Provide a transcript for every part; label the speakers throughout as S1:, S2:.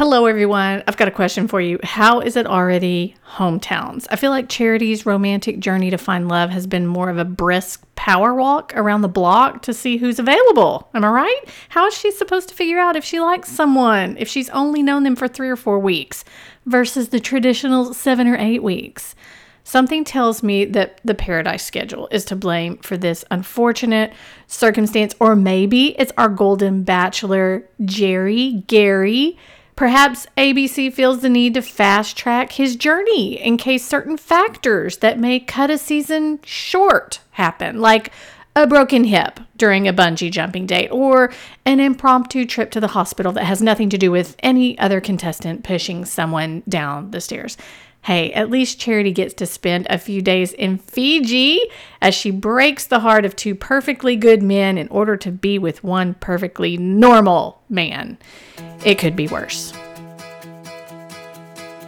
S1: Hello, everyone. I've got a question for you. How is it already hometowns? I feel like Charity's romantic journey to find love has been more of a brisk power walk around the block to see who's available. Am I right? How is she supposed to figure out if she likes someone if she's only known them for three or four weeks versus the traditional seven or eight weeks? Something tells me that the paradise schedule is to blame for this unfortunate circumstance, or maybe it's our golden bachelor, Gerry Gary. Perhaps ABC feels the need to fast track his journey in case certain factors that may cut a season short happen, like a broken hip during a bungee jumping date or an impromptu trip to the hospital that has nothing to do with any other contestant pushing someone down the stairs. Hey, at least Charity gets to spend a few days in Fiji as she breaks the heart of two perfectly good men in order to be with one perfectly normal man. It could be worse.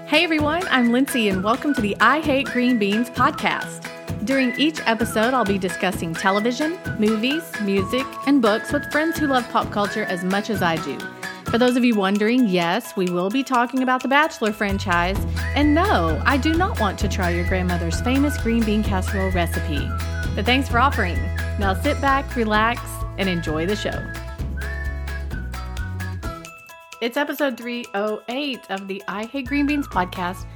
S1: Hey everyone, I'm Lindsay and welcome to the I Hate Green Beans podcast. During each episode, I'll be discussing television, movies, music, and books with friends who love pop culture as much as I do. For those of you wondering, yes, we will be talking about the Bachelor franchise. And no, I do not want to try your grandmother's famous green bean casserole recipe. But thanks for offering. Now sit back, relax, and enjoy the show. It's episode 308 of the I Hate Green Beans podcast.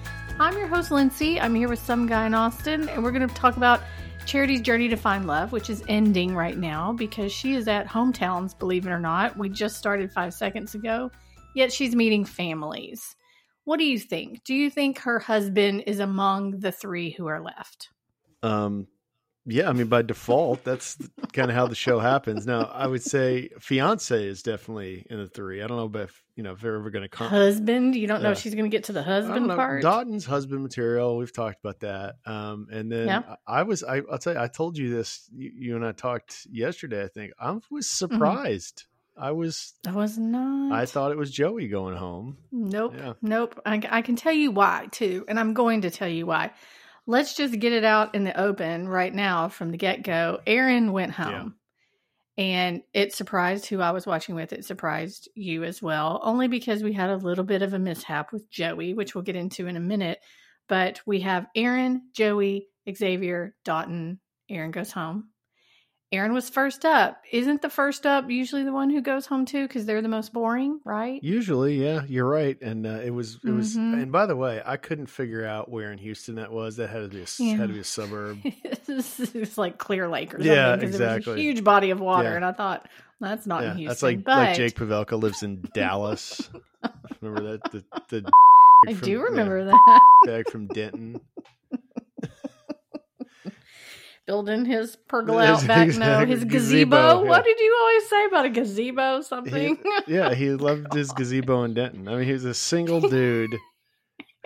S1: I'm your host, Lindsay. I'm here with some guy in Austin, and we're going to talk about Charity's journey to find love, which is ending right now because she is at hometowns, believe it or not. We just started five seconds ago, yet she's meeting families. What do you think? Do you think her husband is among the three who are left?
S2: Um, yeah, I mean by default, that's kind of how the show happens. Now, I would say fiance is definitely in the three. I don't know if you know if they're ever going to come.
S1: Husband, you don't know if she's going to get to the husband part.
S2: Dotun's husband material. We've talked about that. Um, and then yeah. I was, I, will tell you, I told you this. You, you, and I talked yesterday. I think I was mm-hmm. surprised. Mm-hmm. I was.
S1: I was not.
S2: I thought it was Joey going home.
S1: Nope. Yeah. Nope. I, I can tell you why too, and I'm going to tell you why let's just get it out in the open right now from the get go. Aaron went home. Yeah. And it surprised who I was watching with. It surprised you as well, only because we had a little bit of a mishap with Joey, which we'll get into in a minute. But we have Aaron, Joey, Xavier, Dotun. Aaron goes home. Aaron was first up. Isn't the first up usually the one who goes home too because they're the most boring, right?
S2: Usually, yeah, you're right. And uh, it was it was. Mm-hmm. And by the way, I couldn't figure out where in Houston that was. That had to be a yeah. had to be a suburb.
S1: it's like Clear Lake or something. Yeah, exactly. a huge body of water, yeah. and I thought that's not yeah, in Houston.
S2: That's like
S1: but...
S2: like Jake Pavelka lives in Dallas. remember that? The, the
S1: I from, do remember that.
S2: Back from Denton
S1: building his pergola out back. No, his gazebo. gazebo yeah. What did you always say about a gazebo? Something.
S2: He, yeah, he loved his gazebo in Denton. I mean, he was a single dude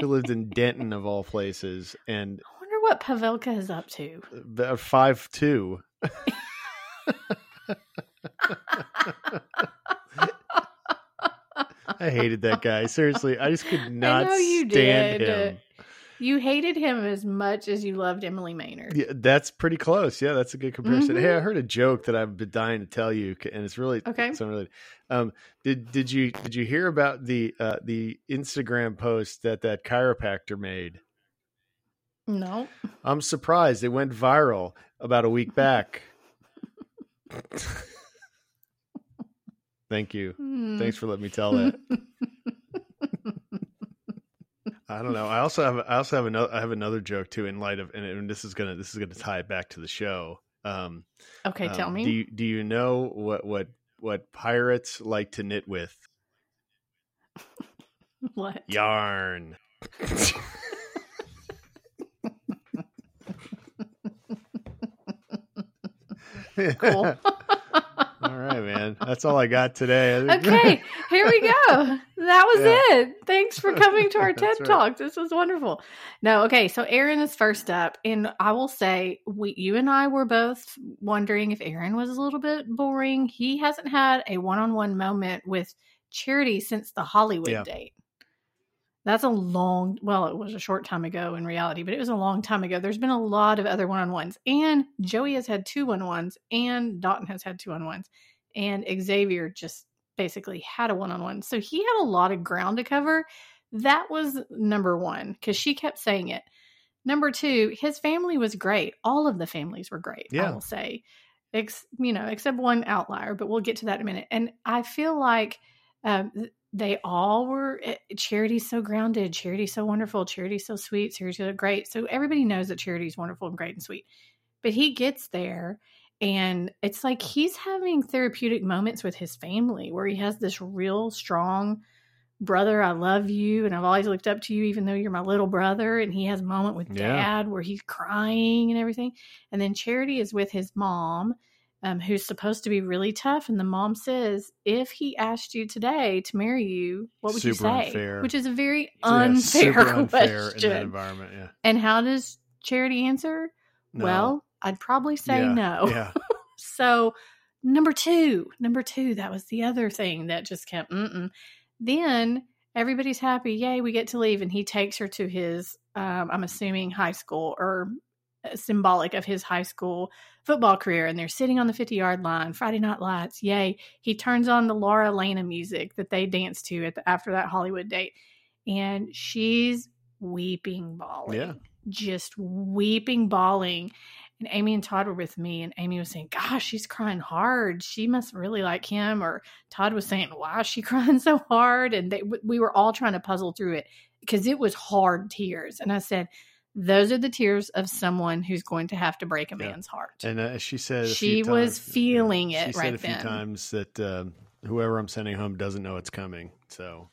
S2: who lived in Denton of all places, and
S1: I wonder what Pavelka is up to.
S2: Uh, five two. I hated that guy. Seriously, I just could not stand did. him.
S1: You hated him as much as you loved Emily Maynard.
S2: Yeah, that's pretty close. Yeah, that's a good comparison. Mm-hmm. Hey, I heard a joke that I've been dying to tell you, and it's really okay. It's really, Um, did did you did you hear about the uh, the Instagram post that that chiropractor made?
S1: No.
S2: I'm surprised. It went viral about a week back. Thank you. Mm. Thanks for letting me tell that. I don't know. I also have I also have another I have another joke too in light of and, and this is gonna this is gonna tie it back to the show. Um,
S1: okay, um, tell me.
S2: Do you, do you know what what what pirates like to knit with?
S1: what
S2: yarn?
S1: cool.
S2: All right, man. That's all I got today.
S1: okay, here we go. That was yeah. it. Thanks for coming to our TED right. Talk. This was wonderful. No, okay. So Aaron is first up, and I will say, we, you and I were both wondering if Aaron was a little bit boring. He hasn't had a one-on-one moment with Charity since the Hollywood yeah. date. That's a long, well, it was a short time ago in reality, but it was a long time ago. There's been a lot of other one on ones, and Joey has had two one on ones, and Dotun has had two on ones, and Xavier just basically had a one on one. So he had a lot of ground to cover. That was number one because she kept saying it. Number two, his family was great. All of the families were great, yeah. I will say. Ex, you know, except one outlier, but we'll get to that in a minute. And I feel like um, they all were eh, charity's so grounded charity's so wonderful charity's so sweet charity's so great. So everybody knows that charity's wonderful and great and sweet. But he gets there and it's like he's having therapeutic moments with his family where he has this real strong brother i love you and i've always looked up to you even though you're my little brother and he has a moment with yeah. dad where he's crying and everything. And then charity is with his mom um, who's supposed to be really tough. And the mom says, if he asked you today to marry you, what would super you say? Unfair. Which is a very unfair, yeah, unfair question. in that environment. Yeah. And how does Charity answer? No. Well, I'd probably say yeah. no. Yeah. so number two, number two, that was the other thing that just kept. Mm-mm. Then everybody's happy. Yay, we get to leave, and he takes her to his. Um, I'm assuming high school or symbolic of his high school football career and they're sitting on the 50 yard line friday night lights yay. He turns on the laura lana music that they danced to at the, after that hollywood date and she's weeping bawling yeah. Just weeping bawling and amy and todd were with me and amy was saying gosh she's crying hard. She must really like him. Or todd was saying why is she crying so hard? And they, we were all trying to puzzle through it because it was hard tears. And i said those are the tears of someone who's going to have to break a yeah. man's heart.
S2: And uh, she said
S1: she was feeling it.
S2: She
S1: right
S2: said a few
S1: then.
S2: times that uh, whoever I'm sending home doesn't know it's coming. So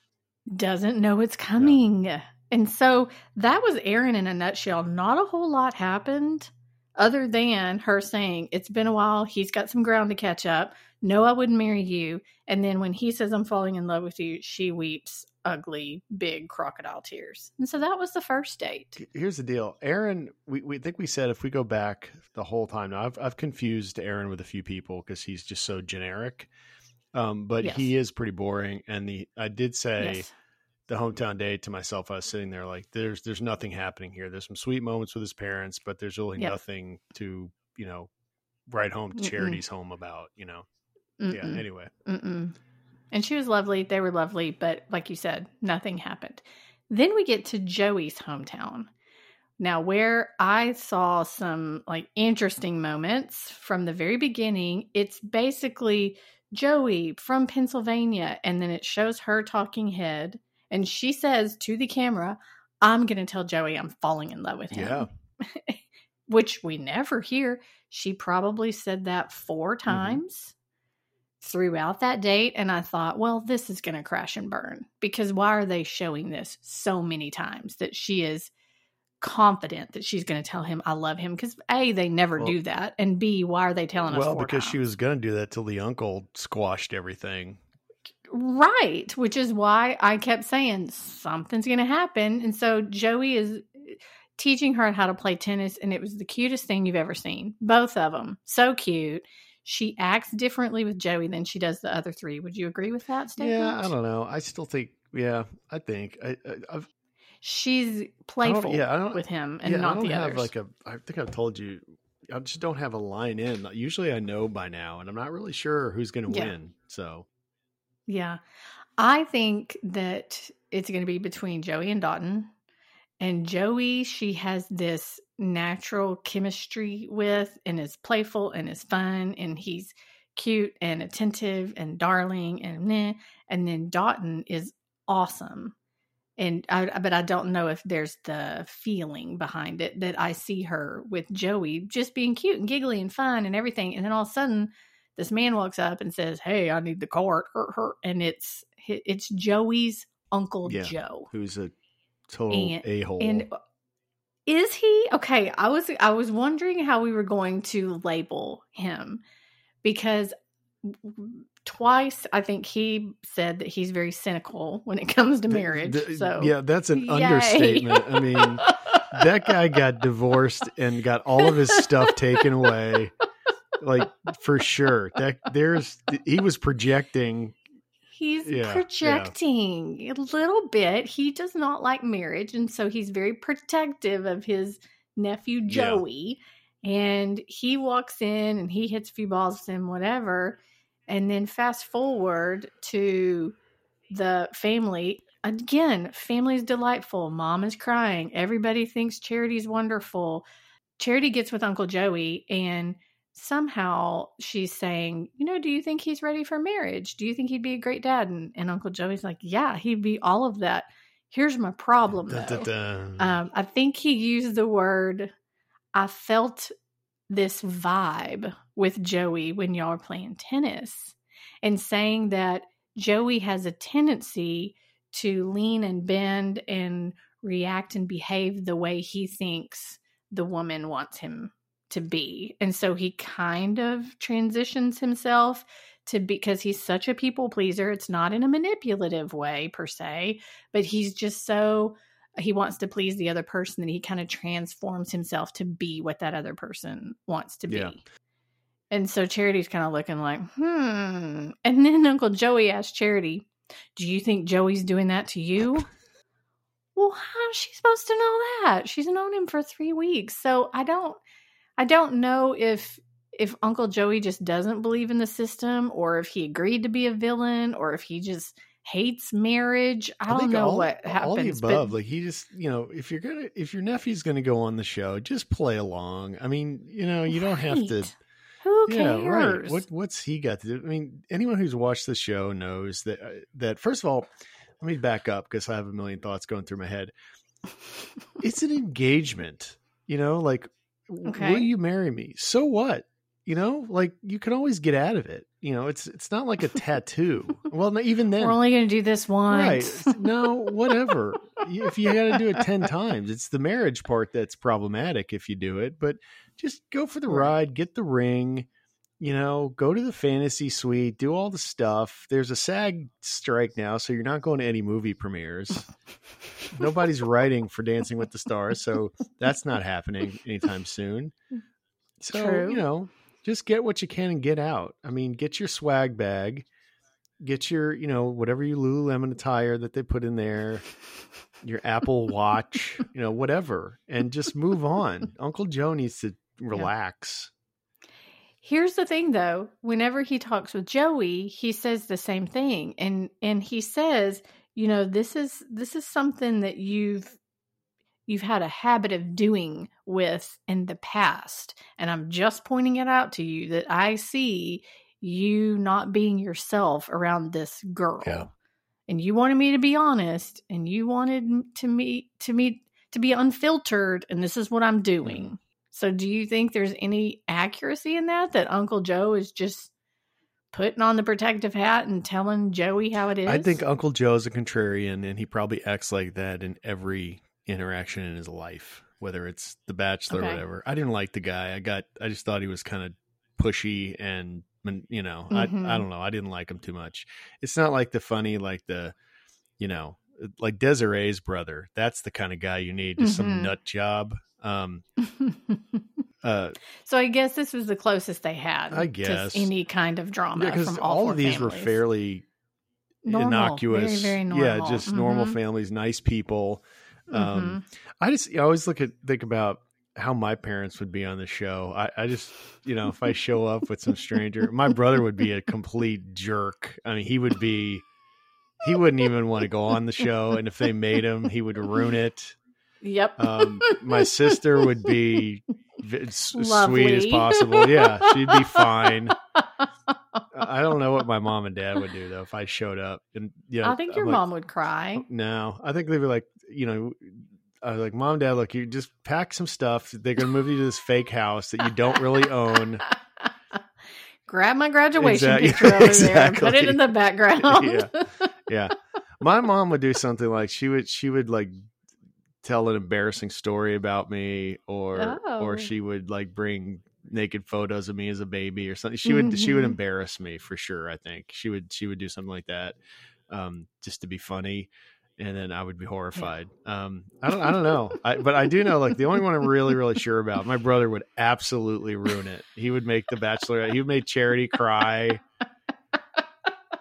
S1: doesn't know it's coming. Yeah. And so that was Aaron in a nutshell. Not a whole lot happened other than her saying, It's been a while. He's got some ground to catch up. No, I wouldn't marry you. And then when he says, I'm falling in love with you, she weeps ugly, big crocodile tears. And so that was the first date.
S2: Here's the deal. Aaron, we, we think we said if we go back the whole time now, I've, I've confused Aaron with a few people because he's just so generic. Um, but yes. he is pretty boring. And the I did say yes. The hometown day to myself, I was sitting there like, there's there's nothing happening here. There's some sweet moments with his parents, but there's really yep. nothing to, you know, write home to charity's home about, you know. Mm-mm. Yeah, anyway.
S1: Mm-mm. And she was lovely. They were lovely, but like you said, nothing happened. Then we get to Joey's hometown. Now, where I saw some like interesting moments from the very beginning, it's basically Joey from Pennsylvania, and then it shows her talking head, and she says to the camera, I'm going to tell Joey I'm falling in love with him. Yeah. Which we never hear. She probably said that four mm-hmm. times throughout that date and I thought, well, this is going to crash and burn because why are they showing this so many times that she is confident that she's going to tell him I love him because A they never well, do that and B why are they telling
S2: well,
S1: us
S2: Well, because
S1: times?
S2: she was going to do that till the uncle squashed everything.
S1: Right, which is why I kept saying something's going to happen and so Joey is eh, teaching her how to play tennis and it was the cutest thing you've ever seen. Both of them. So cute she acts differently with Joey than she does the other three. Would you agree with that statement?
S2: Yeah, I don't know. I still think, yeah, I think I, have
S1: she's playful I yeah, I don't, with him and yeah, not I don't
S2: the
S1: have
S2: others. Like a, I think I've told you, I just don't have a line in. Usually, I know by now, and I'm not really sure who's going to yeah. win. So,
S1: yeah, I think that it's going to be between Joey and Dotun. And Joey, she has this natural chemistry with and is playful and is fun and he's cute and attentive and darling and meh. and then Dotun is awesome. And I but I don't know if there's the feeling behind it that I see her with Joey just being cute and giggly and fun and everything. And then all of a sudden this man walks up and says, "Hey, I need the cart." And it's it's Joey's uncle yeah, Joe,
S2: who's a total a hole.
S1: And is he okay? I was I was wondering how we were going to label him because twice I think he said that he's very cynical when it comes to marriage. The, the, so
S2: yeah, that's an yay. understatement. I mean, that guy got divorced and got all of his stuff taken away. Like for sure. That there's he was projecting
S1: He's yeah, projecting yeah. a little bit. He does not like marriage, and so he's very protective of his nephew Joey. Yeah. And he walks in and he hits a few balls and whatever. And then fast forward to the family. Again, family's delightful. Mom is crying. Everybody thinks Charity's wonderful. Charity gets with Uncle Joey and somehow she's saying, you know, do you think he's ready for marriage? Do you think he'd be a great dad? And, and Uncle Joey's like, yeah, he'd be all of that. Here's my problem. Dun. Um, I think he used the word, I felt this vibe with Joey when y'all are playing tennis and saying that Joey has a tendency to lean and bend and react and behave the way he thinks the woman wants him to be. And so he kind of transitions himself to because he's such a people pleaser. It's not in a manipulative way per se, but he's just so he wants to please the other person that he kind of transforms himself to be what that other person wants to be. Yeah. And so Charity's kind of looking like, hmm. And then Uncle Joey asked Charity, Do you think Joey's doing that to you? well, how's she supposed to know that? She's known him for three weeks. So I don't I don't know if if Uncle Joey just doesn't believe in the system or if he agreed to be a villain or if he just hates marriage. I, I don't know all, what happens. All the
S2: above. But, like he just, you know, if you're gonna, if your nephew's gonna go on the show, just play along. I mean, you know, you right. don't have to.
S1: Who cares? Yeah, right.
S2: What what's he got to do? I mean, anyone who's watched the show knows that uh, that first of all, let me back up because I have a million thoughts going through my head. it's an engagement, you know, like okay. will you marry me? So what? You know, like you can always get out of it. You know, it's it's not like a tattoo. well, even then,
S1: we're only going to do this once.
S2: Right? No, whatever. if you got to do it ten times, it's the marriage part that's problematic if you do it. But just go for the ride, get the ring. You know, go to the fantasy suite, do all the stuff. There's a SAG strike now, so you're not going to any movie premieres. Nobody's writing for Dancing with the Stars, so that's not happening anytime soon. Mm. So, True. you know, just get what you can and get out. I mean, get your swag bag, get your, you know, whatever you Lululemon attire that they put in there, your Apple Watch, you know, whatever, and just move on. Uncle Joe needs to relax.
S1: Yeah. Here's the thing though, whenever he talks with Joey, he says the same thing. And and he says, you know, this is this is something that you've you've had a habit of doing with in the past. And I'm just pointing it out to you that I see you not being yourself around this girl. Yeah. And you wanted me to be honest and you wanted to me to me to be unfiltered and this is what I'm mm-hmm. doing. So do you think there's any accuracy in that that Uncle Joe is just putting on the protective hat and telling Joey how it is?
S2: I think Uncle Joe's a contrarian and he probably acts like that in every interaction in his life, whether it's The Bachelor okay. or whatever. I didn't like the guy. I got, I just thought he was kind of pushy and, you know, mm-hmm. I, I don't know. I didn't like him too much. It's not like the funny, like the, you know, like Desiree's brother. That's the kind of guy you need, just mm-hmm. some nut job. Um,
S1: uh, so I guess this was the closest they had.
S2: I guess
S1: any kind of drama yeah, all,
S2: all
S1: of
S2: these
S1: families.
S2: were fairly normal, innocuous. Very, very normal. Yeah, just mm-hmm. normal families, nice people. Um, mm-hmm. I just I always look at think about how my parents would be on the show. I, I just you know if I show up with some stranger, my brother would be a complete jerk. I mean, he would be. He wouldn't even want to go on the show, and if they made him, he would ruin it.
S1: Yep.
S2: Um, my sister would be as sweet as possible. Yeah, she'd be fine. I don't know what my mom and dad would do though if I showed up. And yeah, you know,
S1: I think your like, mom would cry.
S2: No, I think they'd be like, you know, I was like, Mom, Dad, look, you just pack some stuff. They're gonna move you to this fake house that you don't really own.
S1: Grab my graduation exactly. picture over exactly. there and put it in the background.
S2: yeah, yeah. My mom would do something like she would she would like tell an embarrassing story about me, or oh. or she would like bring naked photos of me as a baby or something. She would mm-hmm. she would mm-hmm. embarrass me for sure. I think she would she would do something like that um, just to be funny, and then I would be horrified. Um, I don't I don't know, I, but I do know like the only one I'm really really sure about. My brother would absolutely ruin it. He would make the Bachelor. He would make Charity cry.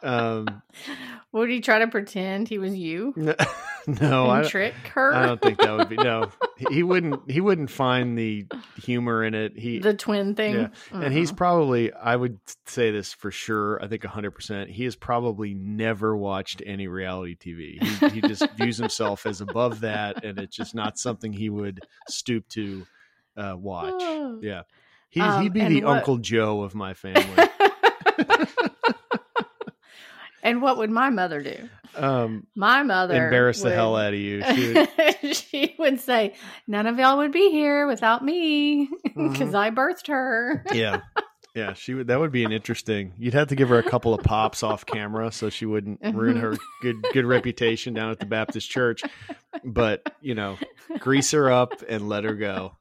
S1: Um, would he try to pretend he was you?
S2: no,
S1: I trick her.
S2: I don't think that would be no. He wouldn't. He wouldn't find the humor in it. He
S1: the twin thing. Yeah.
S2: Uh-huh. and he's probably. I would say this for sure. I think hundred percent. He has probably never watched any reality TV. He, he just views himself as above that, and it's just not something he would stoop to uh, watch. Oh. Yeah, he, um, he'd be the what... Uncle Joe of my family.
S1: And what would my mother do? Um, my mother
S2: embarrass would, the hell out of you. She would,
S1: she would, say, "None of y'all would be here without me because mm-hmm. I birthed her."
S2: yeah, yeah. She would. That would be an interesting. You'd have to give her a couple of pops off camera so she wouldn't ruin her good good reputation down at the Baptist church. But you know, grease her up and let her go.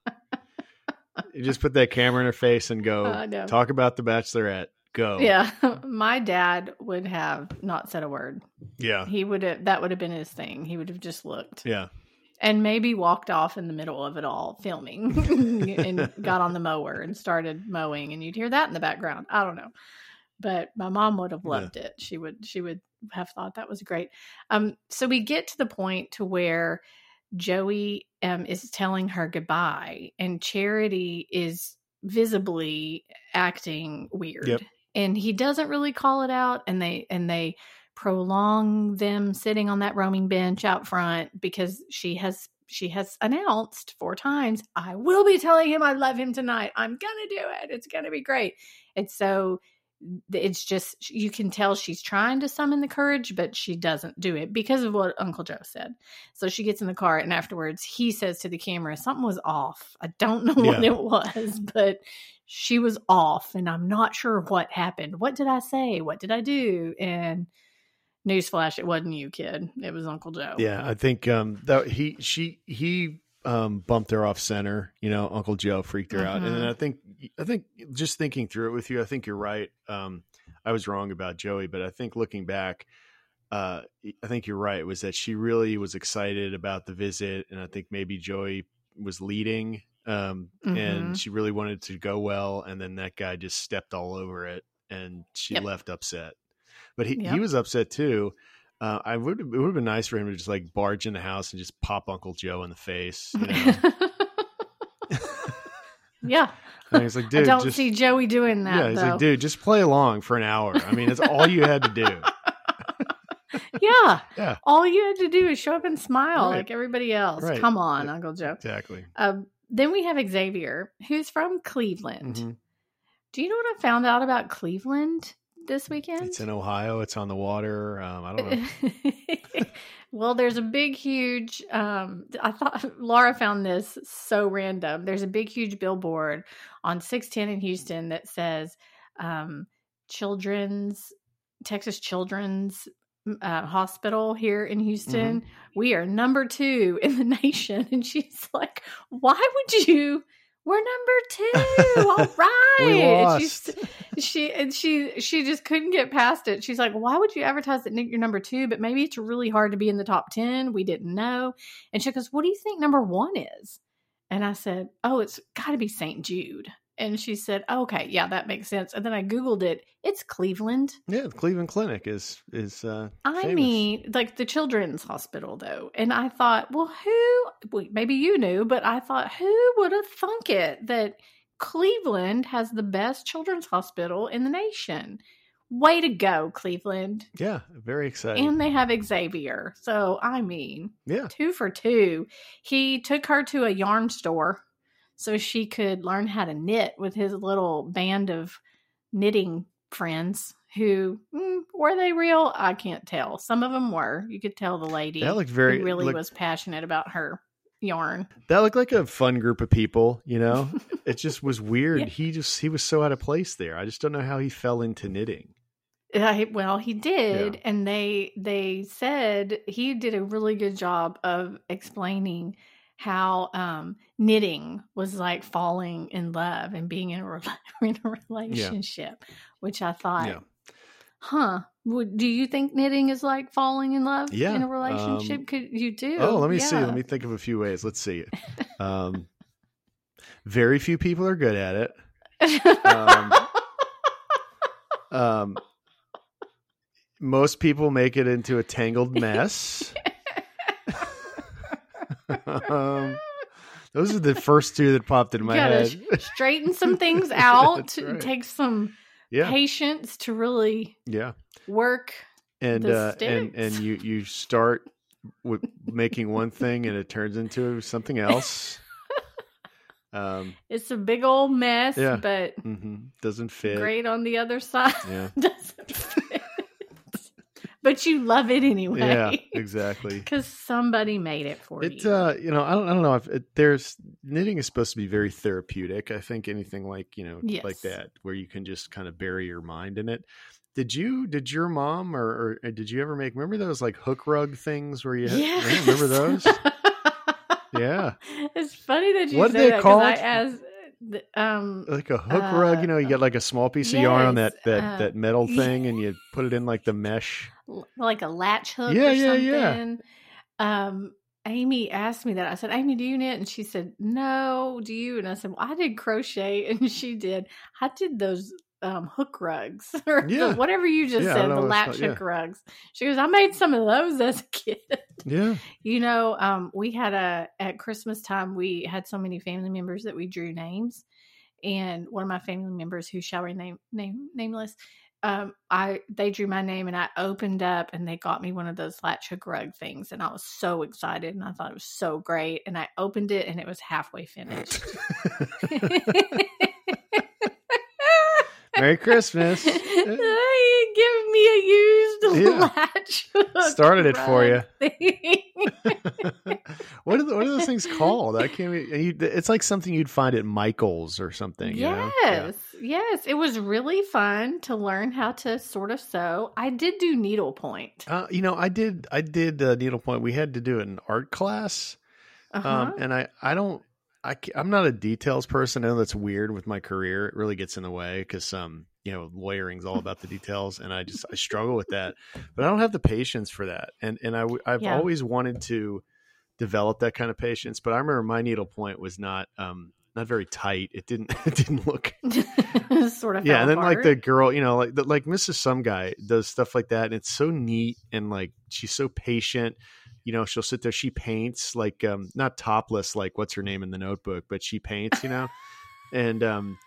S2: You just put that camera in her face and go uh, no. talk about the Bachelorette. Go.
S1: Yeah. My dad would have not said a word.
S2: Yeah.
S1: He would have, that would have been his thing. He would have just looked.
S2: Yeah.
S1: And maybe walked off in the middle of it all filming and got on the mower and started mowing and you'd hear that in the background. I don't know. But my mom would have loved yeah. it. She would she would have thought that was great. Um so we get to the point to where Joey um is telling her goodbye and Charity is visibly acting weird. Yep and he doesn't really call it out and they and they prolong them sitting on that roaming bench out front because she has she has announced four times i will be telling him i love him tonight. I'm gonna do it. It's gonna be great. And so it's just you can tell she's trying to summon the courage but she doesn't do it because of what uncle joe said so she gets in the car and afterwards he says to the camera something was off i don't know what yeah. it was but she was off and I'm not sure what happened. What did I say? What did I do? And newsflash, it wasn't you, kid. It was Uncle Joe.
S2: Yeah, I think um that he she he um bumped her off center, you know, Uncle Joe freaked her out. And mm-hmm. I think I think just thinking through it with you, I think you're right. Um I was wrong about Joey, but I think looking back, uh I think you're right, was that she really was excited about the visit and I think maybe Joey was leading um, mm-hmm. and she really wanted to go well, and then that guy just stepped all over it, and she yep. left upset. But he, yep. he was upset too. Uh, I would it would have been nice for him to just like barge in the house and just pop Uncle Joe in the face. You know?
S1: yeah.
S2: And he's like, dude, I
S1: don't
S2: just,
S1: see Joey doing that.
S2: Yeah, he's though. like, dude, just play along for an hour. I mean, it's all you had to do.
S1: yeah. Yeah. All you had to do is show up and smile right. like everybody else. Right. Come on, Uncle Joe.
S2: Exactly.
S1: Um, then we have Xavier, who's from Cleveland. Mm-hmm. Do you know what I found out about Cleveland this weekend?
S2: It's in Ohio. It's on the water. Um, I don't know.
S1: well, there's a big, huge. Um, I thought Laura found this so random. There's a big, huge billboard on 610 in Houston that says um, "Children's Texas Children's uh, hospital here in Houston. Mm-hmm. We are number two in the nation. And she's like, why would you? We're number two. All right. she, she and she she just couldn't get past it. She's like, why would you advertise that you're number two? But maybe it's really hard to be in the top ten. We didn't know. And she goes, what do you think number one is? And I said, oh, it's got to be St. Jude. And she said, "Okay, yeah, that makes sense." And then I googled it. It's Cleveland.
S2: Yeah, the Cleveland Clinic is is. Uh,
S1: I famous. mean, like the Children's Hospital, though. And I thought, well, who? Well, maybe you knew, but I thought, who would have thunk it that Cleveland has the best children's hospital in the nation? Way to go, Cleveland!
S2: Yeah, very exciting.
S1: And they have Xavier. So I mean,
S2: yeah,
S1: two for two. He took her to a yarn store so she could learn how to knit with his little band of knitting friends who mm, were they real? I can't tell. Some of them were. You could tell the lady
S2: that looked very
S1: really looked, was passionate about her yarn.
S2: That looked like a fun group of people you know? It just was weird. Yeah. he just he was so out of place there. I just don't know how he fell into knitting.
S1: Uh, well he did yeah. and they they said he did a really good job of explaining how um, knitting was like falling in love and being in a, re- in a relationship, yeah. which I thought, yeah. huh? Would, do you think knitting is like falling in love yeah. in a relationship? Um, Could you do?
S2: Oh, let me see. Let me think of a few ways. Let's see. Um, very few people are good at it. Um, um, most people make it into a tangled mess. Um, those are the first two that popped in my head.
S1: straighten some things out. right. Take some yeah. patience to really
S2: yeah
S1: work
S2: and uh, and and you you start with making one thing and it turns into something else.
S1: Um, it's a big old mess, yeah. but
S2: mm-hmm. doesn't fit.
S1: Great on the other side. Yeah. doesn't fit. But you love it anyway.
S2: Yeah, exactly.
S1: Because somebody made it for
S2: it,
S1: you.
S2: Uh, you know, I don't, I don't know if it, there's knitting is supposed to be very therapeutic. I think anything like you know yes. like that where you can just kind of bury your mind in it. Did you? Did your mom or, or did you ever make? Remember those like hook rug things where you?
S1: Yes.
S2: Had, remember those? yeah.
S1: It's funny that you what say that because I asked um
S2: like a hook uh, rug you know you get like a small piece yes, of yarn on that that uh, that metal thing yeah. and you put it in like the mesh
S1: like a latch hook yeah yeah yeah um amy asked me that i said amy do you knit and she said no do you and i said well i did crochet and she did i did those um, hook rugs or yeah. the, whatever you just yeah, said, the latch hook rugs. She goes, I made some of those as a kid.
S2: Yeah.
S1: you know, um, we had a, at Christmas time, we had so many family members that we drew names. And one of my family members who shall remain name, nameless, um, I they drew my name and I opened up and they got me one of those latch hook rug things and I was so excited and I thought it was so great and I opened it and it was halfway finished.
S2: Merry Christmas. Give
S1: me a used yeah. latch.
S2: Started it for you. what, are the, what are those things called? I can't. You, it's like something you'd find at Michaels or something.
S1: Yes,
S2: yeah.
S1: yes. It was really fun to learn how to sort of sew. I did do needlepoint.
S2: Uh, you know, I did. I did uh, needlepoint. We had to do an art class, uh-huh. um, and I I don't I, am not a details person. I know that's weird with my career. It really gets in the way because um, you know, lawyering's all about the details, and I just I struggle with that. But I don't have the patience for that, and and I I've yeah. always wanted to develop that kind of patience. But I remember my needle point was not um not very tight. It didn't it didn't look
S1: sort of
S2: yeah. And then apart. like the girl, you know, like the, like Mrs. Some guy does stuff like that, and it's so neat and like she's so patient you know she'll sit there she paints like um not topless like what's her name in the notebook but she paints you know and um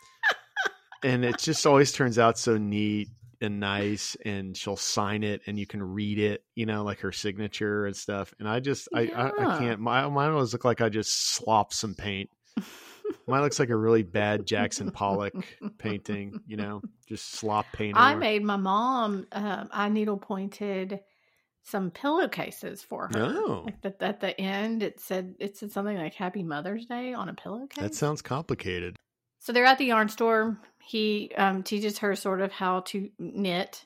S2: and it just always turns out so neat and nice and she'll sign it and you can read it you know like her signature and stuff and i just I, yeah. I, I can't my mine always look like i just slop some paint mine looks like a really bad jackson pollock painting you know just slop paint
S1: i made my mom um, i needle pointed some pillowcases for her.
S2: Oh.
S1: Like the, at the end, it said it said something like Happy Mother's Day on a pillowcase.
S2: That sounds complicated.
S1: So they're at the yarn store. He um, teaches her sort of how to knit.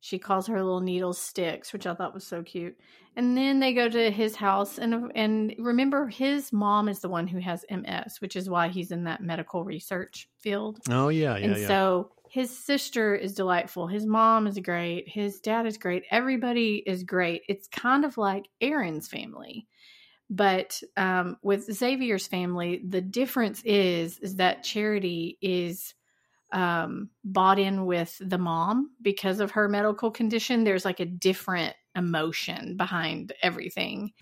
S1: She calls her little needles sticks, which I thought was so cute. And then they go to his house, and and remember, his mom is the one who has MS, which is why he's in that medical research field.
S2: Oh yeah, yeah.
S1: And
S2: yeah.
S1: so his sister is delightful. His mom is great. His dad is great. Everybody is great. It's kind of like Aaron's family. But um, with Xavier's family, the difference is is that Charity is um, bought in with the mom because of her medical condition. There's like a different emotion behind everything,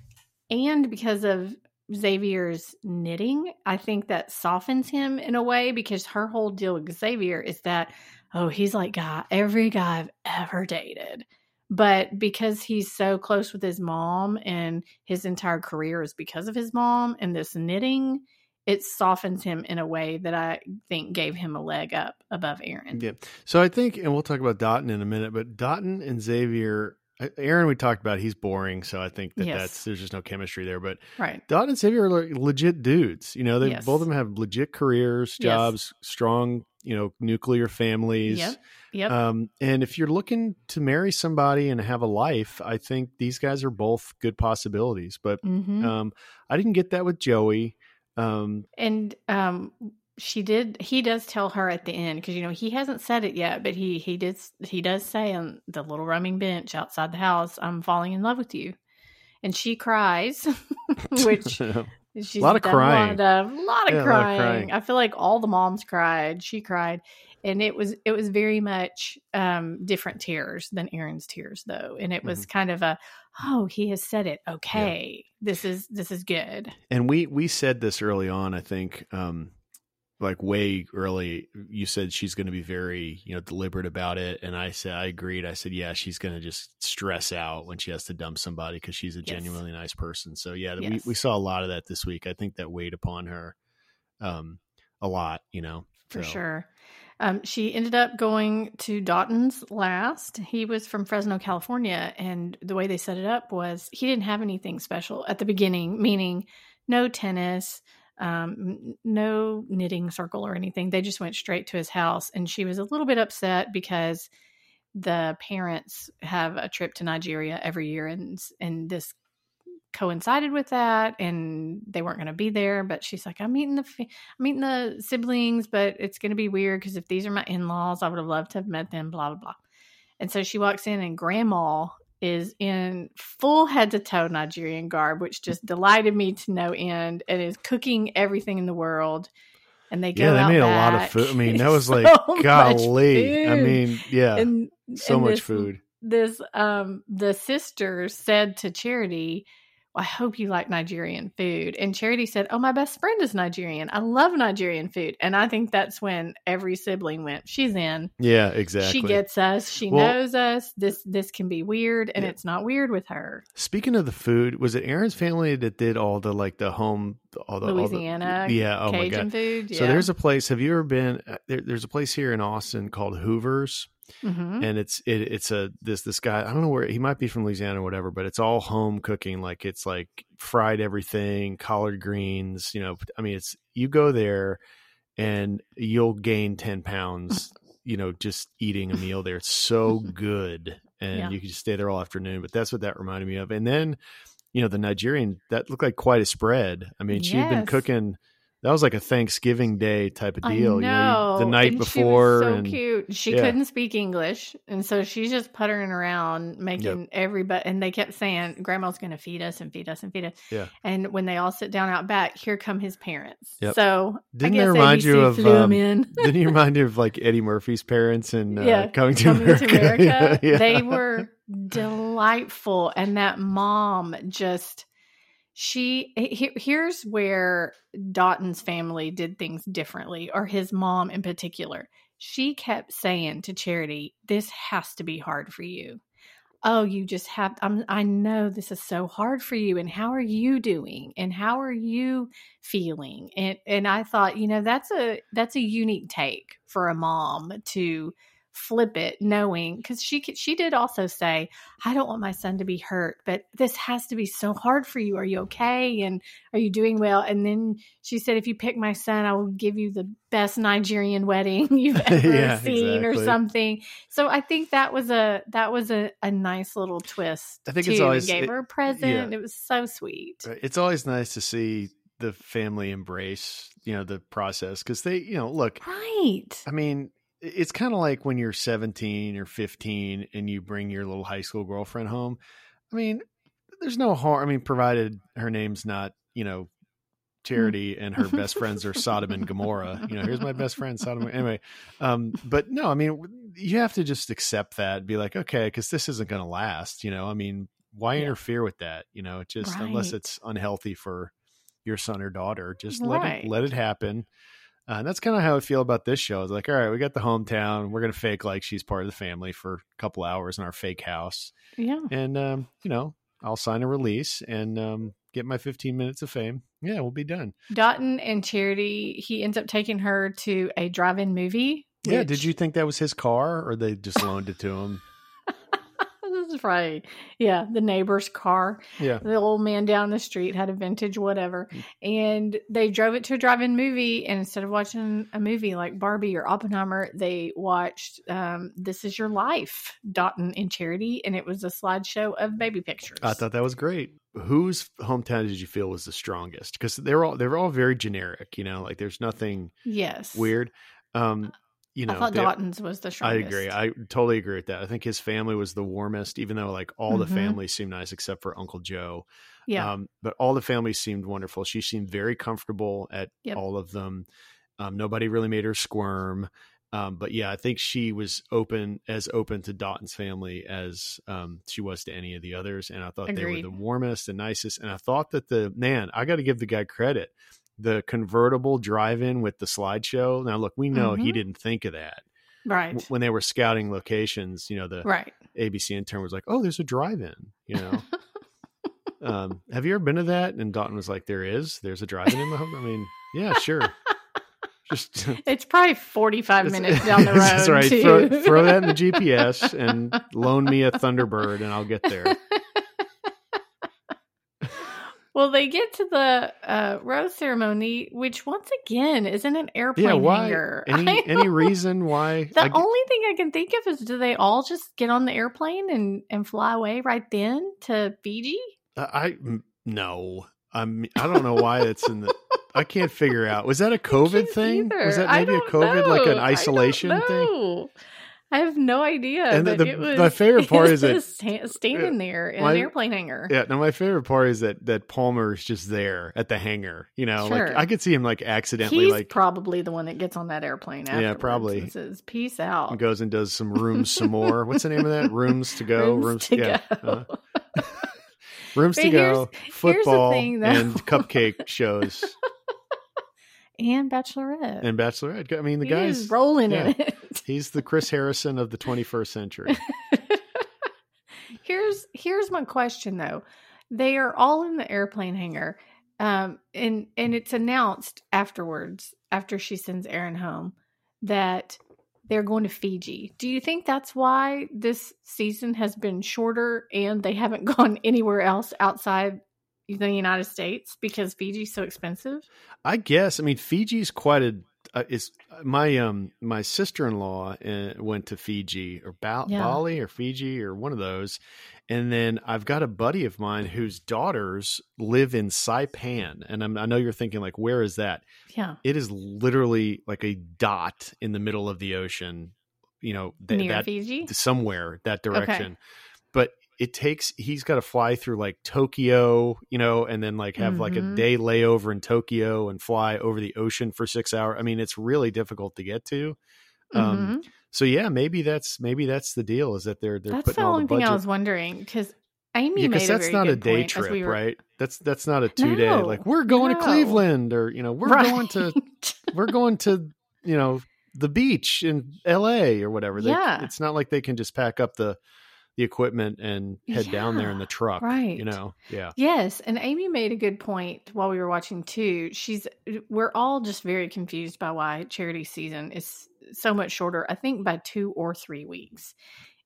S1: and because of Xavier's knitting, I think that softens him in a way because her whole deal with Xavier is that, oh, he's like guy every guy I've ever dated. But because he's so close with his mom and his entire career is because of his mom and this knitting, it softens him in a way that I think gave him a leg up above Aaron.
S2: Yeah. So I think, and we'll talk about Dotun in a minute, but Dotun and Xavier uh, Aaron, we talked about he's boring, so I think that yes. that's there's just no chemistry there. But
S1: right,
S2: Dotun Xavier are legit dudes. You know, they yes. both of them have legit careers, jobs, yes. strong, you know, nuclear families.
S1: Yep. Yep.
S2: Um, and if you're looking to marry somebody and have a life, I think these guys are both good possibilities. But mm-hmm. um, I didn't get that with Joey. Um,
S1: and um, she did he does tell her at the end because you know he hasn't said it yet but he he did he does say on the little rumming bench outside the house i'm falling in love with you and she cries which She's
S2: a lot of crying.
S1: A lot of, a lot of, yeah, crying. lot of crying. I feel like all the moms cried. She cried and it was it was very much um, different tears than Aaron's tears though, and it was mm-hmm. kind of a oh he has said it okay yeah. this is this is good.
S2: And we we said this early on, I think, um, like way early. You said she's going to be very you know deliberate about it, and I said I agreed. I said yeah, she's going to just stress out when she has to dump somebody because she's a yes. genuinely nice person. So yeah, yes. we we saw a lot of that this week. I think that weighed upon her um a lot, you know.
S1: For so. sure. Um, she ended up going to Dotun's last. He was from Fresno, California, and the way they set it up was he didn't have anything special at the beginning, meaning no tennis, um, no knitting circle or anything. They just went straight to his house, and she was a little bit upset because the parents have a trip to Nigeria every year, and and this coincided with that and they weren't going to be there but she's like i'm meeting the i'm meeting the siblings but it's going to be weird because if these are my in-laws i would have loved to have met them blah blah blah and so she walks in and grandma is in full head to toe nigerian garb which just delighted me to no end and is cooking everything in the world. And they
S2: yeah they made back. a lot of food. I mean that was like so golly. I mean yeah and, so and much
S1: this,
S2: food.
S1: this um the sister said to charity I hope you like Nigerian food. And Charity said, Oh, my best friend is Nigerian. I love Nigerian food. And I think that's when every sibling went, She's in.
S2: Yeah, exactly.
S1: She gets us. She well, knows us. This this can be weird, and yeah. it's not weird with her.
S2: Speaking of the food, was it Aaron's family that did all the like the home all the
S1: Louisiana
S2: all the, yeah, oh
S1: Cajun
S2: my god.
S1: food? Yeah.
S2: So there's a place. Have you ever been uh, there, there's a place here in Austin called Hoover's Mm-hmm. and it's it, it's a this this guy I don't know where he might be from Louisiana or whatever, but it's all home cooking. Like it's like fried everything, collard greens. You know, I mean, it's you go there and you'll gain ten pounds. You know, just eating a meal there. It's so good, and yeah. you can just stay there all afternoon. But that's what that reminded me of. And then, you know, the Nigerian that looked like quite a spread. I mean, yes. she'd been cooking that was like a Thanksgiving Day type of deal.
S1: You
S2: know the night
S1: and
S2: before.
S1: so and, cute. She yeah. couldn't speak English, and so she's just puttering around, making yep. everybody. And they kept saying, "Grandma's going to feed us and feed us and feed us."
S2: Yeah.
S1: And when they all sit down out back, here come his parents.
S2: Yep.
S1: So
S2: didn't it remind ABC you of? Um, didn't he remind you of like Eddie Murphy's parents and uh, yeah, coming to coming America? To America.
S1: yeah. They were delightful, and that mom just she he, here's where Dotun's family did things differently, or his mom in particular. She kept saying to Charity, "This has to be hard for you. Oh, you just have. I'm, I know this is so hard for you. And how are you doing? And how are you feeling?" And and I thought, you know, that's a that's a unique take for a mom to flip it knowing because she she did also say i don't want my son to be hurt but this has to be so hard for you. Are you okay? And are you doing well? And then she said if you pick my son i will give you the best nigerian wedding you've ever yeah, seen exactly. or something. So i think that was a that was a, a nice little twist
S2: i think
S1: too.
S2: it's always
S1: gave
S2: it,
S1: her a present. Yeah. it was so sweet.
S2: Uh, it's always nice to see the family embrace you know the process because they you know look
S1: right.
S2: I mean it's kind of like when you're 17 or 15 and you bring your little high school girlfriend home. I mean, there's no harm. I mean, provided her name's not, you know, Charity and her best friends are Sodom and Gomorrah. You know, here's my best friend, Sodom. Anyway, um, but no, I mean, you have to just accept that, be like, okay, because this isn't going to last. You know, I mean, why yeah. interfere with that? You know, just right. unless it's unhealthy for your son or daughter, just right. let it let it happen. Uh, and that's kind of how I feel about this show. It's like, all right, we got the hometown. We're gonna fake like she's part of the family for a couple hours in our fake house.
S1: Yeah.
S2: And um, you know, I'll sign a release and um, get my 15 minutes of fame. Yeah, we'll be done.
S1: Dotun and Charity, he ends up taking her to a drive-in movie.
S2: Which... Yeah. Did you think that was his car, or they just loaned it to him?
S1: Is right. Yeah, the neighbor's car.
S2: Yeah.
S1: The old man down the street had a vintage whatever. Mm. And they drove it to a drive in movie. And instead of watching a movie like Barbie or Oppenheimer, they watched um, This Is Your Life, Dotun and Charity. And it was a slideshow of baby pictures.
S2: I thought that was great. Whose hometown did you feel was the strongest? Because they're all they're all very generic, you know, like there's nothing
S1: yes
S2: weird. Um you know,
S1: I thought Dotun's was the strongest.
S2: I agree. I totally agree with that. I think his family was the warmest, even though like all mm-hmm. the families seemed nice except for Uncle Joe.
S1: Yeah. Um,
S2: but all the families seemed wonderful. She seemed very comfortable at yep. all of them. Um, nobody really made her squirm. Um, but yeah, I think she was open as open to Dotun's family as um, she was to any of the others, and I thought Agreed. they were the warmest and nicest. And I thought that the man, I got to give the guy credit. The convertible drive-in with the slideshow. Now, look, we know mm-hmm. he didn't think of that,
S1: right?
S2: When they were scouting locations, you know, the
S1: right
S2: ABC intern was like, "Oh, there's a drive-in," you know. um, have you ever been to that? And Dalton was like, "There is. There's a drive-in in the home." I mean, yeah, sure.
S1: Just it's probably 45 minutes down the road. That's right.
S2: Throw, throw, that in the GPS and loan me a Thunderbird, and I'll get there.
S1: Well, they get to the uh, rose ceremony, which once again is in an airplane yeah, why? hangar.
S2: Any any reason why?
S1: The I, only thing I can think of is do they all just get on the airplane and and fly away right then to Fiji?
S2: Uh, I no. I'm, I don't know why it's in the. I can't figure out. Was that a COVID thing? Either. Was that maybe a COVID, know. like an isolation thing?
S1: I have no idea. And the, the was,
S2: my favorite part is that
S1: standing there in my, an airplane hangar.
S2: Yeah, no, my favorite part is that that Palmer is just there at the hangar. You know, sure. like I could see him like accidentally,
S1: He's
S2: like
S1: probably the one that gets on that airplane. Yeah,
S2: probably
S1: says peace out.
S2: And goes and does some rooms some more. What's the name of that? Rooms to go.
S1: Rooms, rooms to yeah. go. Uh,
S2: rooms but to go, football, thing, and cupcake shows.
S1: And Bachelorette.
S2: And Bachelorette. I mean, the he guy's
S1: rolling yeah, in it.
S2: he's the Chris Harrison of the 21st century.
S1: here's here's my question though. They are all in the airplane hangar. Um, and and it's announced afterwards, after she sends Aaron home, that they're going to Fiji. Do you think that's why this season has been shorter and they haven't gone anywhere else outside the United States because Fiji's so expensive?
S2: I guess. I mean, Fiji's quite a uh, is my um my sister in law uh, went to Fiji or ba- yeah. Bali or Fiji or one of those, and then I've got a buddy of mine whose daughters live in Saipan, and I'm, i know you're thinking like, where is that?
S1: Yeah,
S2: it is literally like a dot in the middle of the ocean. You know,
S1: th- near that, Fiji,
S2: somewhere that direction. Okay. It takes he's got to fly through like Tokyo, you know, and then like have mm-hmm. like a mm-hmm. day layover in Tokyo and fly over the ocean for 6 hours. I mean, it's really difficult to get to. Um, mm-hmm. So yeah, maybe that's maybe that's the deal is that they're they're
S1: that's
S2: putting
S1: the
S2: only
S1: thing I was wondering cuz Amy yeah, made
S2: that's not
S1: a
S2: day trip, we were... right? That's that's not a two day like we're going no. to Cleveland or you know we're right. going to we're going to you know the beach in L.A. or whatever. They, yeah, it's not like they can just pack up the the equipment and head yeah, down there in the truck.
S1: Right.
S2: You know, yeah.
S1: Yes. And Amy made a good point while we were watching too. She's, uh, we're all just very confused by why charity season is so much shorter, I think by two or three weeks.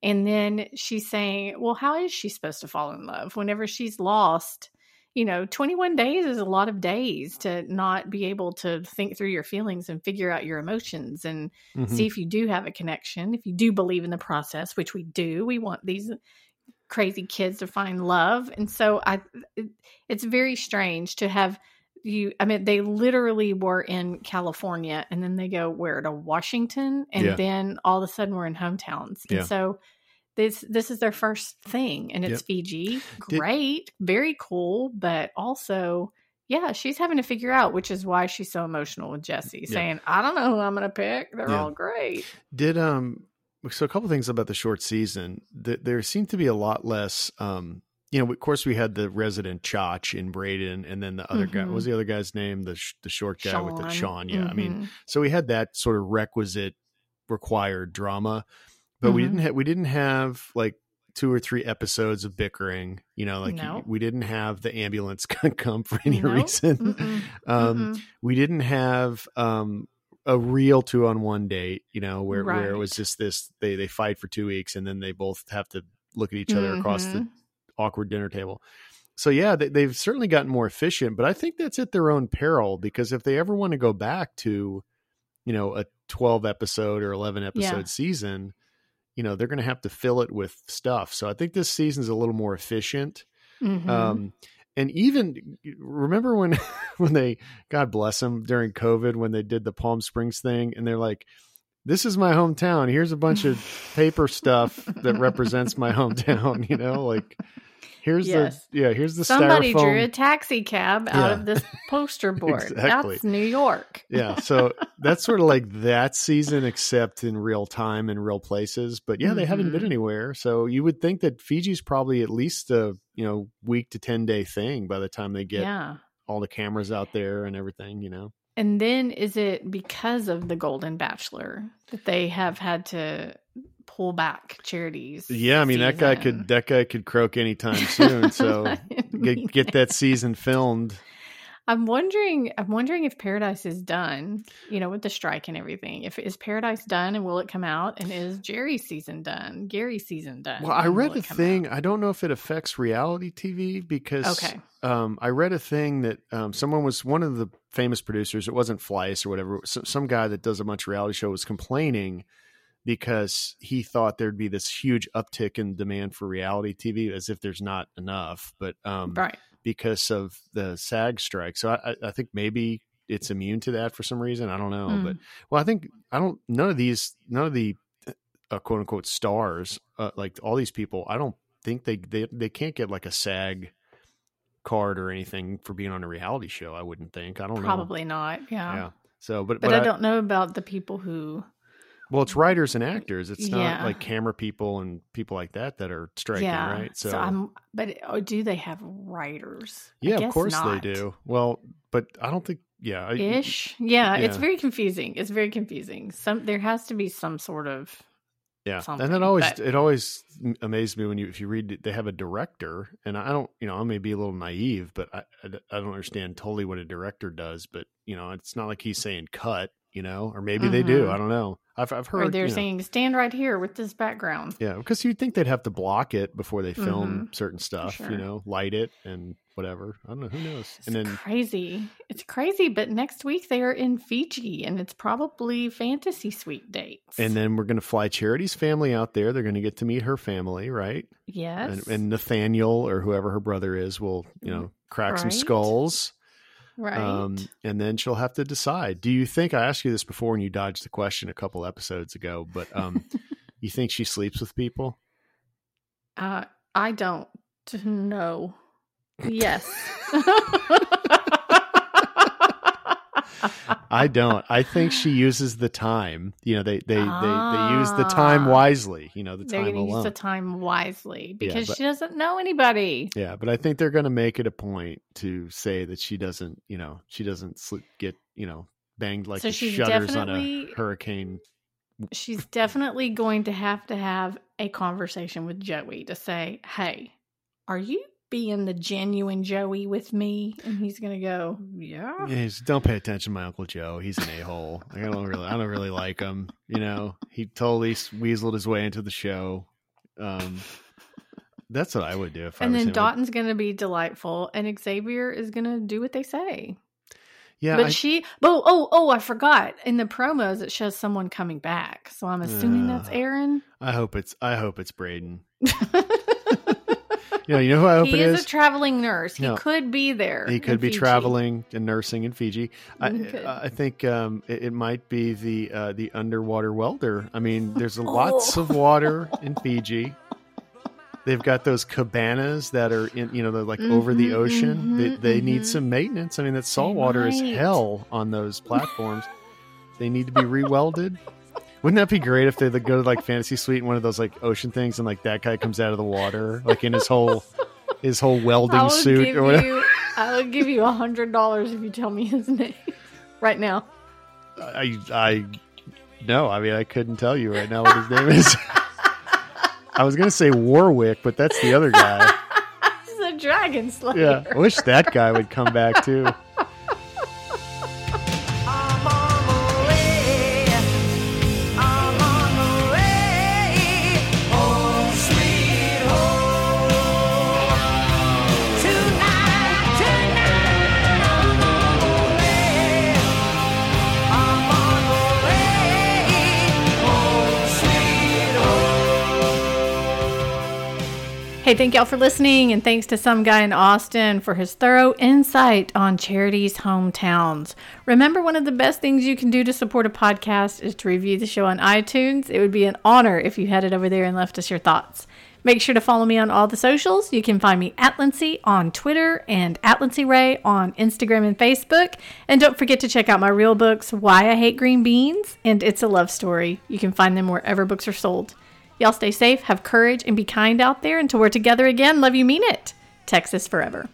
S1: And then she's saying, well, how is she supposed to fall in love whenever she's lost you know, 21 days is a lot of days to not be able to think through your feelings and figure out your emotions and mm-hmm. see if you do have a connection, if you do believe in the process, which we do. We want these crazy kids to find love. And so I it's very strange to have you I mean they literally were in California and then they go where to Washington and yeah. then all of a sudden we're in hometowns. And yeah. so this this is their first thing and it's yep. Fiji. Great, Did, very cool, but also yeah, she's having to figure out, which is why she's so emotional with Jesse, yeah. saying, "I don't know who I'm going to pick. They're yeah. all great."
S2: Did um so a couple things about the short season. there there seemed to be a lot less um you know, of course, we had the resident Chach in Brayden, and then the other mm-hmm. guy. What was the other guy's name? The the short guy Sean. with the Sean. Yeah, mm-hmm. I mean, mm-hmm. so we had that sort of requisite required drama but mm-hmm. we didn't have we didn't have like two or three episodes of bickering you know like no. we didn't have the ambulance come for any no. reason Mm-mm. Um, Mm-mm. we didn't have um, a real two on one date you know where, right. where it was just this they they fight for two weeks and then they both have to look at each other mm-hmm. across the mm-hmm. awkward dinner table so yeah they, they've certainly gotten more efficient but i think that's at their own peril because if they ever want to go back to you know a 12 episode or 11 episode yeah. season you know they're going to have to fill it with stuff. So I think this season's a little more efficient. Mm-hmm. Um, and even remember when when they God bless them during COVID when they did the Palm Springs thing and they're like this is my hometown. Here's a bunch of paper stuff that represents my hometown, you know, like Here's yes. the yeah. Here's the
S1: somebody
S2: styrofoam.
S1: drew a taxi cab out yeah. of this poster board. exactly. That's New York.
S2: yeah, so that's sort of like that season, except in real time and real places. But yeah, mm-hmm. they haven't been mm-hmm. anywhere. So you would think that Fiji's probably at least a you know week to ten day thing by the time they get yeah. all the cameras out there and everything. You know.
S1: And then is it because of the Golden Bachelor that they have had to pull back charities?
S2: Yeah, I mean season? that guy could that guy could croak anytime soon. So get, get that season filmed.
S1: I'm wondering. I'm wondering if Paradise is done. You know, with the strike and everything. If is Paradise done and will it come out? And is Gerry's season done? Gary's season done?
S2: Well, I read a thing. Out? I don't know if it affects reality TV because okay. Um, I read a thing that um, someone was one of the famous producers. It wasn't Fleiss or whatever. Some, some guy that does a bunch of reality show was complaining because he thought there'd be this huge uptick in demand for reality TV, as if there's not enough. But um,
S1: right
S2: because of the SAG strike. So I, I think maybe it's immune to that for some reason. I don't know, mm. but well, I think I don't. None of these, none of the uh, quote unquote stars, uh, like all these people, I don't think they they they can't get like a SAG card or anything for being on a reality show. I wouldn't think. I don't
S1: Probably know. Probably not. Yeah.
S2: Yeah. So, but
S1: but, but I, I, don't know about the people who
S2: well, it's writers and actors. It's not yeah. like camera people and people like that that are striking, yeah. right?
S1: So, so I'm, but oh, do they have writers?
S2: Yeah, of course not. they do. Well, but I don't think. Yeah,
S1: ish. Yeah, yeah, it's very confusing. It's very confusing. Some there has to be some sort of
S2: yeah, and then always but... it always amazed me when you if you read they have a director, and I don't you know I may be a little naive, but I I, I don't understand totally what a director does. But you know, it's not like he's saying cut, you know, or maybe mm-hmm. they do. I mm-hmm. don't know. I've I've heard
S1: or they're saying know, stand right here with this background.
S2: Yeah, because you'd think they'd have to block it before they film mm-hmm. certain stuff. Sure. You know, light it and whatever. I don't know. Who knows?
S1: It's and then crazy. It's crazy. But next week they are in Fiji, and it's probably fantasy suite dates.
S2: And then we're going to fly Charity's family out there. They're going to get to meet her family, right?
S1: Yes.
S2: And, and Nathaniel or whoever her brother is will, you know, crack right. some skulls.
S1: Right. Um,
S2: and then she'll have to decide. Do you think I asked you this before and you dodged the question a couple episodes ago, but um, you think she sleeps with people?
S1: Uh, I don't know. Yes.
S2: I don't. I think she uses the time. You know, they they ah, they, they use the time ah. wisely. You know, the
S1: they're
S2: time alone.
S1: Use the time wisely because yeah, but, she doesn't know anybody.
S2: Yeah, but I think they're going to make it a point to say that she doesn't. You know, she doesn't get you know banged like so the shutters on a hurricane.
S1: She's definitely going to have to have a conversation with Joey to say, "Hey, are you being the genuine Joey with me, and he's gonna go, yeah.
S2: yeah don't pay attention, to my uncle Joe. He's an a hole. I don't really, I don't really like him. You know, he totally weaseled his way into the show. Um, that's what I would do if.
S1: And
S2: I
S1: then Dotun's gonna be delightful, and Xavier is gonna do what they say.
S2: Yeah,
S1: but I, she. Oh, oh, oh! I forgot. In the promos, it shows someone coming back, so I'm assuming uh, that's Aaron.
S2: I hope it's. I hope it's Brayden. you know, you know who I hope
S1: he
S2: it is?
S1: a traveling nurse. He could be there.
S2: He could be Fiji. traveling and nursing in Fiji. I, I think um, it, it, might be the uh, the underwater welder. I mean, there's oh. lots of water in Fiji. They've got those cabanas that are in, you know, they're like mm-hmm, over the mm-hmm, ocean. Mm-hmm, they, they mm-hmm. need some maintenance. I mean, that salt water is hell on those platforms. they need to be rewelded. Wouldn't that be great if they go to like fantasy suite in one of those like ocean things and like that guy comes out of the water like in his whole his whole welding suit or whatever?
S1: You, I will give you a hundred dollars if you tell me his name right now.
S2: I I no, I mean I couldn't tell you right now what his name is. I was gonna say Warwick, but that's the other guy.
S1: He's a dragon slayer.
S2: Yeah, I wish that guy would come back too.
S1: Hey, thank y'all for listening, and thanks to some guy in Austin for his thorough insight on charities' hometowns. Remember, one of the best things you can do to support a podcast is to review the show on iTunes. It would be an honor if you headed over there and left us your thoughts. Make sure to follow me on all the socials. You can find me at Lindsay on Twitter and at Lindsay Ray on Instagram and Facebook. And don't forget to check out my real books, Why I Hate Green Beans and It's a Love Story. You can find them wherever books are sold. Y'all stay safe, have courage, and be kind out there until we're together again. Love you, mean it. Texas forever.